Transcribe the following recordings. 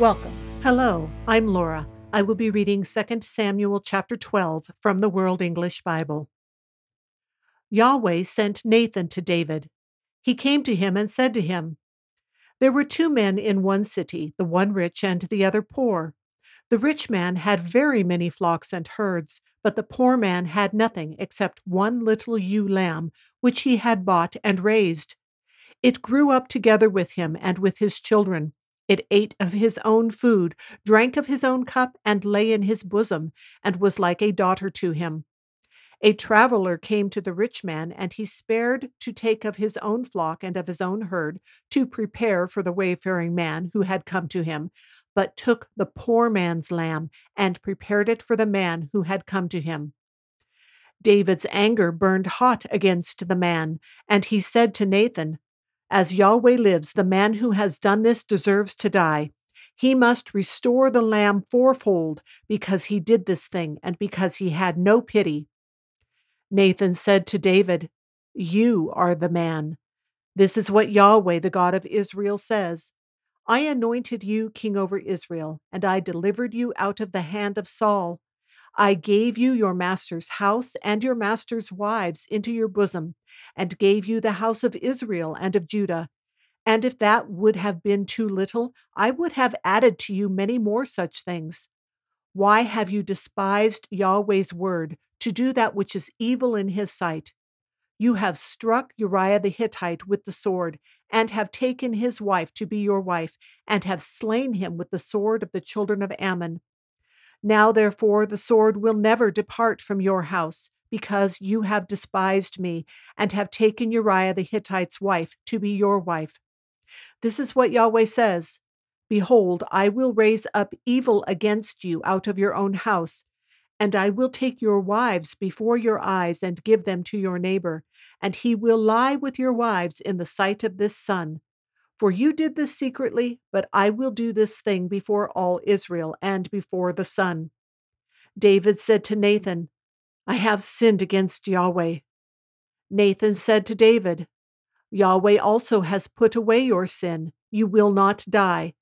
Welcome. Hello, I'm Laura. I will be reading 2 Samuel chapter 12 from the World English Bible. Yahweh sent Nathan to David. He came to him and said to him, There were two men in one city, the one rich and the other poor. The rich man had very many flocks and herds, but the poor man had nothing except one little ewe lamb, which he had bought and raised. It grew up together with him and with his children it ate of his own food, drank of his own cup, and lay in his bosom, and was like a daughter to him. A traveler came to the rich man, and he spared to take of his own flock and of his own herd to prepare for the wayfaring man who had come to him, but took the poor man's lamb and prepared it for the man who had come to him. David's anger burned hot against the man, and he said to Nathan, as Yahweh lives, the man who has done this deserves to die. He must restore the lamb fourfold because he did this thing and because he had no pity. Nathan said to David, You are the man. This is what Yahweh, the God of Israel, says I anointed you king over Israel, and I delivered you out of the hand of Saul. I gave you your master's house and your master's wives into your bosom, and gave you the house of Israel and of Judah. And if that would have been too little, I would have added to you many more such things. Why have you despised Yahweh's word to do that which is evil in his sight? You have struck Uriah the Hittite with the sword, and have taken his wife to be your wife, and have slain him with the sword of the children of Ammon. Now, therefore, the sword will never depart from your house, because you have despised me, and have taken Uriah the Hittite's wife to be your wife. This is what Yahweh says Behold, I will raise up evil against you out of your own house, and I will take your wives before your eyes and give them to your neighbor, and he will lie with your wives in the sight of this sun. For you did this secretly, but I will do this thing before all Israel and before the sun. David said to Nathan, I have sinned against Yahweh. Nathan said to David, Yahweh also has put away your sin. You will not die.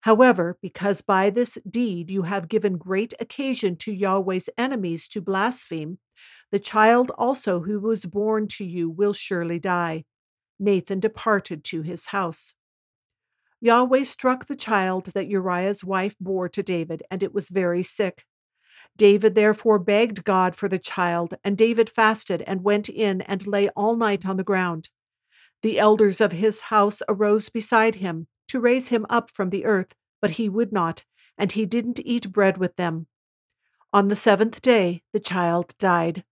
However, because by this deed you have given great occasion to Yahweh's enemies to blaspheme, the child also who was born to you will surely die. Nathan departed to his house. Yahweh struck the child that Uriah's wife bore to David, and it was very sick. David therefore begged God for the child, and David fasted and went in and lay all night on the ground. The elders of his house arose beside him to raise him up from the earth, but he would not, and he didn't eat bread with them. On the seventh day, the child died.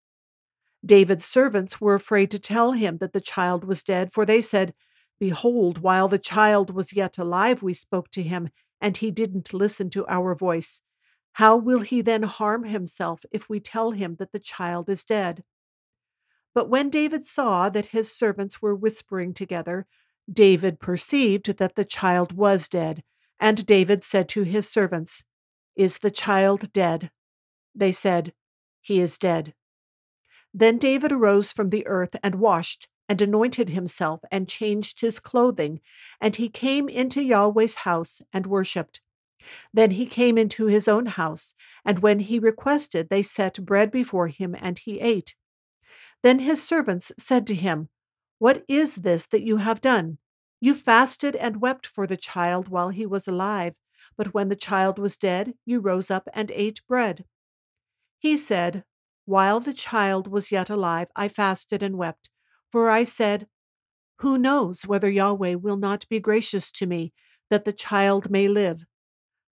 David's servants were afraid to tell him that the child was dead, for they said, Behold, while the child was yet alive, we spoke to him, and he didn't listen to our voice. How will he then harm himself if we tell him that the child is dead? But when David saw that his servants were whispering together, David perceived that the child was dead, and David said to his servants, Is the child dead? They said, He is dead. Then David arose from the earth and washed, and anointed himself, and changed his clothing, and he came into Yahweh's house and worshipped. Then he came into his own house, and when he requested, they set bread before him, and he ate. Then his servants said to him, What is this that you have done? You fasted and wept for the child while he was alive, but when the child was dead, you rose up and ate bread. He said, While the child was yet alive, I fasted and wept, for I said, Who knows whether Yahweh will not be gracious to me, that the child may live?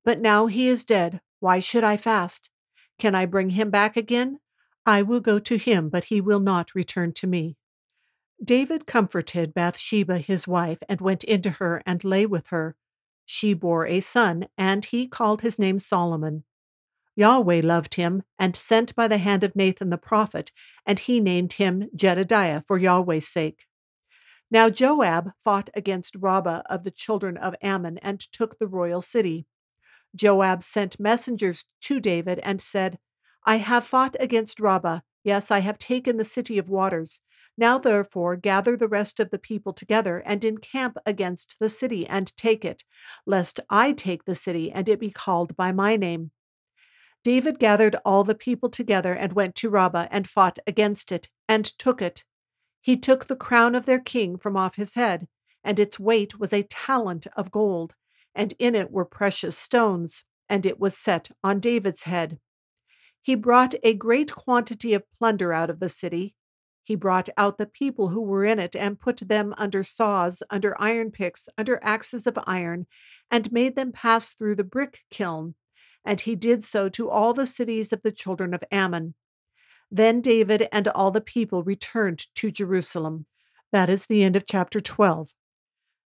But now he is dead. Why should I fast? Can I bring him back again? I will go to him, but he will not return to me. David comforted Bathsheba his wife, and went into her and lay with her. she bore a son, and he called his name Solomon. Yahweh loved him, and sent by the hand of Nathan the prophet, and he named him Jedidiah for Yahweh's sake. Now Joab fought against Rabbah of the children of Ammon, and took the royal city. Joab sent messengers to David and said, I have fought against Rabbah. Yes, I have taken the city of waters. Now, therefore, gather the rest of the people together and encamp against the city and take it, lest I take the city and it be called by my name. David gathered all the people together and went to Rabbah and fought against it and took it. He took the crown of their king from off his head, and its weight was a talent of gold, and in it were precious stones, and it was set on David's head. He brought a great quantity of plunder out of the city. He brought out the people who were in it and put them under saws, under iron picks, under axes of iron, and made them pass through the brick kiln and he did so to all the cities of the children of Ammon. Then David and all the people returned to Jerusalem. That is the end of chapter 12.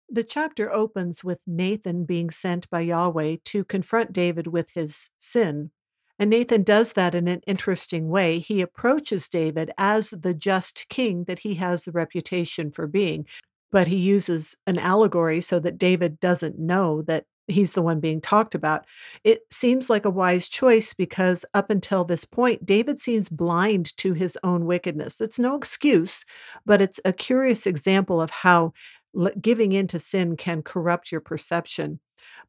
The chapter opens with Nathan being sent by Yahweh to confront David with his sin. And Nathan does that in an interesting way. He approaches David as the just king that he has the reputation for being, but he uses an allegory so that David doesn't know that he's the one being talked about. It seems like a wise choice because up until this point, David seems blind to his own wickedness. It's no excuse, but it's a curious example of how giving in to sin can corrupt your perception.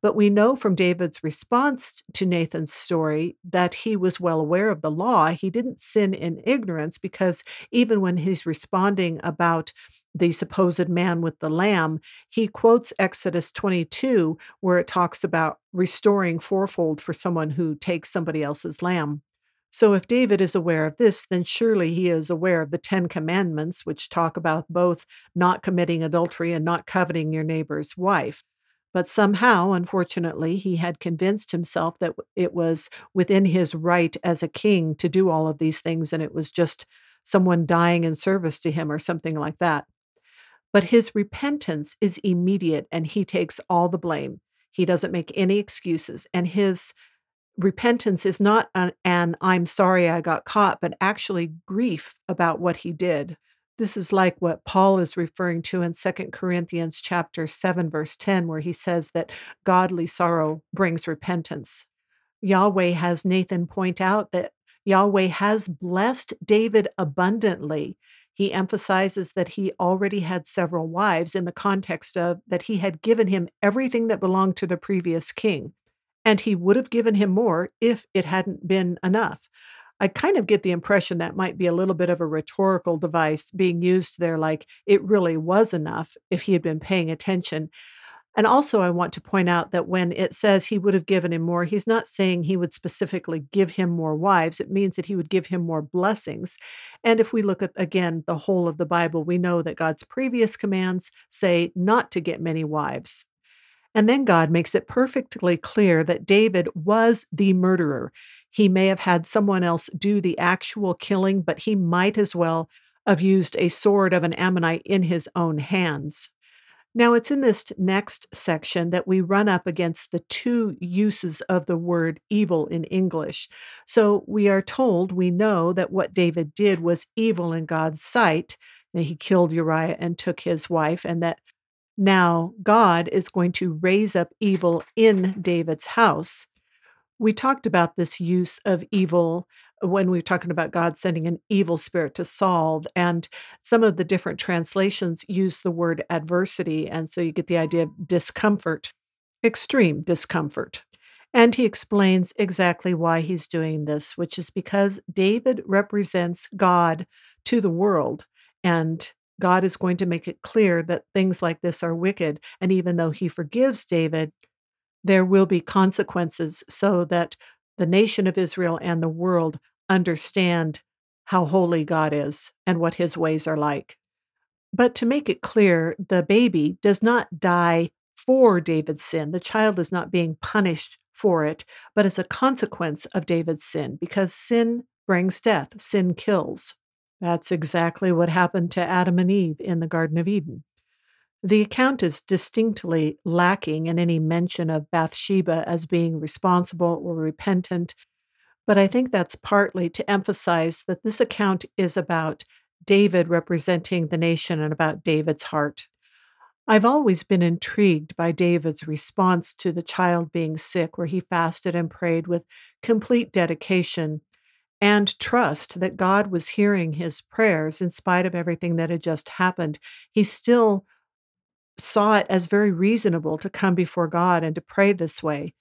But we know from David's response to Nathan's story that he was well aware of the law. He didn't sin in ignorance because even when he's responding about the supposed man with the lamb, he quotes Exodus 22, where it talks about restoring fourfold for someone who takes somebody else's lamb. So, if David is aware of this, then surely he is aware of the Ten Commandments, which talk about both not committing adultery and not coveting your neighbor's wife. But somehow, unfortunately, he had convinced himself that it was within his right as a king to do all of these things, and it was just someone dying in service to him or something like that. But his repentance is immediate and he takes all the blame. He doesn't make any excuses. And his repentance is not an, an I'm sorry I got caught, but actually grief about what he did. This is like what Paul is referring to in 2 Corinthians chapter 7 verse 10 where he says that godly sorrow brings repentance. Yahweh has Nathan point out that Yahweh has blessed David abundantly. He emphasizes that he already had several wives in the context of that he had given him everything that belonged to the previous king, and he would have given him more if it hadn't been enough. I kind of get the impression that might be a little bit of a rhetorical device being used there, like it really was enough if he had been paying attention. And also, I want to point out that when it says he would have given him more, he's not saying he would specifically give him more wives. It means that he would give him more blessings. And if we look at, again, the whole of the Bible, we know that God's previous commands say not to get many wives. And then God makes it perfectly clear that David was the murderer. He may have had someone else do the actual killing, but he might as well have used a sword of an Ammonite in his own hands. Now, it's in this next section that we run up against the two uses of the word evil in English. So we are told, we know that what David did was evil in God's sight, that he killed Uriah and took his wife, and that now God is going to raise up evil in David's house. We talked about this use of evil when we were talking about God sending an evil spirit to Saul, and some of the different translations use the word adversity. And so you get the idea of discomfort, extreme discomfort. And he explains exactly why he's doing this, which is because David represents God to the world. And God is going to make it clear that things like this are wicked. And even though he forgives David, there will be consequences so that the nation of Israel and the world understand how holy God is and what his ways are like. But to make it clear, the baby does not die for David's sin. The child is not being punished for it, but as a consequence of David's sin, because sin brings death, sin kills. That's exactly what happened to Adam and Eve in the Garden of Eden. The account is distinctly lacking in any mention of Bathsheba as being responsible or repentant, but I think that's partly to emphasize that this account is about David representing the nation and about David's heart. I've always been intrigued by David's response to the child being sick, where he fasted and prayed with complete dedication and trust that God was hearing his prayers in spite of everything that had just happened. He still saw it as very reasonable to come before God and to pray this way.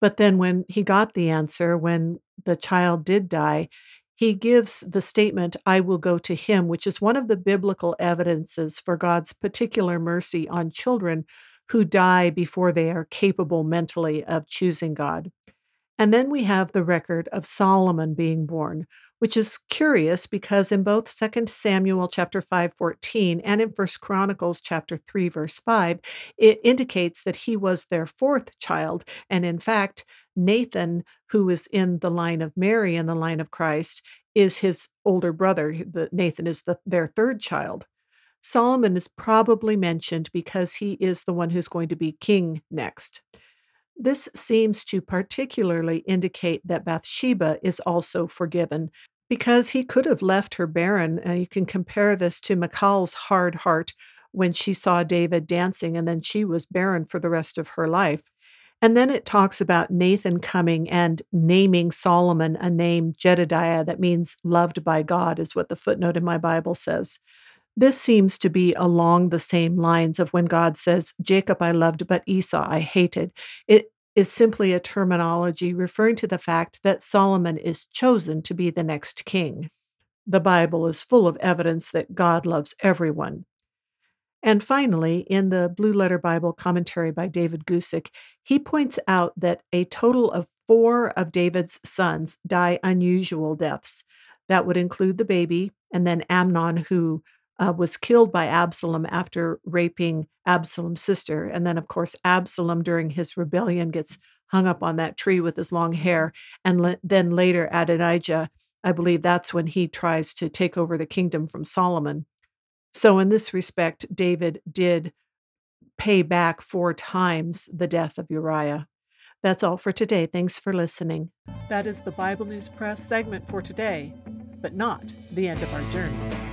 But then when he got the answer, when the child did die, he gives the statement, I will go to him, which is one of the biblical evidences for God's particular mercy on children who die before they are capable mentally of choosing God. And then we have the record of Solomon being born, which is curious because in both 2 Samuel chapter 5 14 and in 1 Chronicles chapter 3 verse 5 it indicates that he was their fourth child. And in fact Nathan who is in the line of Mary in the line of Christ is his older brother. Nathan is the, their third child. Solomon is probably mentioned because he is the one who's going to be king next this seems to particularly indicate that Bathsheba is also forgiven because he could have left her barren. Uh, you can compare this to Michal's hard heart when she saw David dancing and then she was barren for the rest of her life. And then it talks about Nathan coming and naming Solomon a name, Jedidiah, that means loved by God, is what the footnote in my Bible says. This seems to be along the same lines of when God says, Jacob I loved, but Esau I hated. It is simply a terminology referring to the fact that Solomon is chosen to be the next king. The Bible is full of evidence that God loves everyone. And finally, in the Blue Letter Bible commentary by David Guzik, he points out that a total of four of David's sons die unusual deaths. That would include the baby, and then Amnon, who uh, was killed by Absalom after raping Absalom's sister. And then, of course, Absalom during his rebellion gets hung up on that tree with his long hair. And le- then later, Adonijah, I believe that's when he tries to take over the kingdom from Solomon. So, in this respect, David did pay back four times the death of Uriah. That's all for today. Thanks for listening. That is the Bible News Press segment for today, but not the end of our journey.